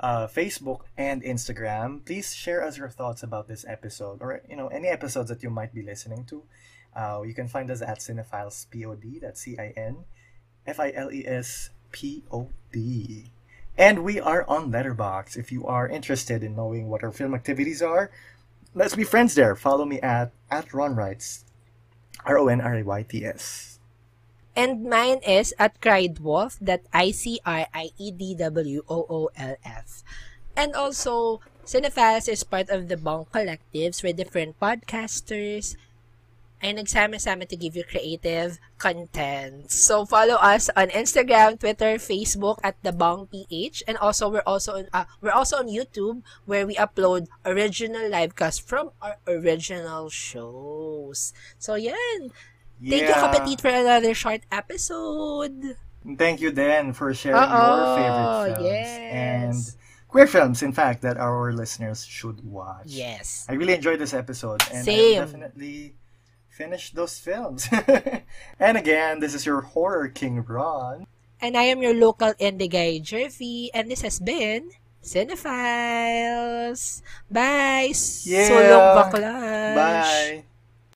uh, Facebook, and Instagram. Please share us your thoughts about this episode or you know any episodes that you might be listening to. Uh, you can find us at Cinephiles Pod. That's C I N F I L E S P O D. And we are on Letterbox. If you are interested in knowing what our film activities are, let's be friends there. Follow me at at Ron Writes, R O N R A Y T S. And mine is at Criedwolf, that I-C-R-I-E-D-W-O-O-L-F. And also, Cinephiles is part of the Bong Collectives where different podcasters ay nagsama-sama to give you creative content. So, follow us on Instagram, Twitter, Facebook at The Bong PH. And also, we're also on, uh, we're also on YouTube where we upload original livecast from our original shows. So, yan. Thank you, kapatid, for another short episode. Thank you, Dan, for sharing Oo, your favorite films yes. and queer films, in fact, that our listeners should watch. Yes. I really enjoyed this episode, and Same. I'll definitely finish those films. and again, this is your horror king, Ron. And I am your local indie guy, Jervy, and this has been Cinephiles. Bye! Yeah. Sulong baklas! Bye.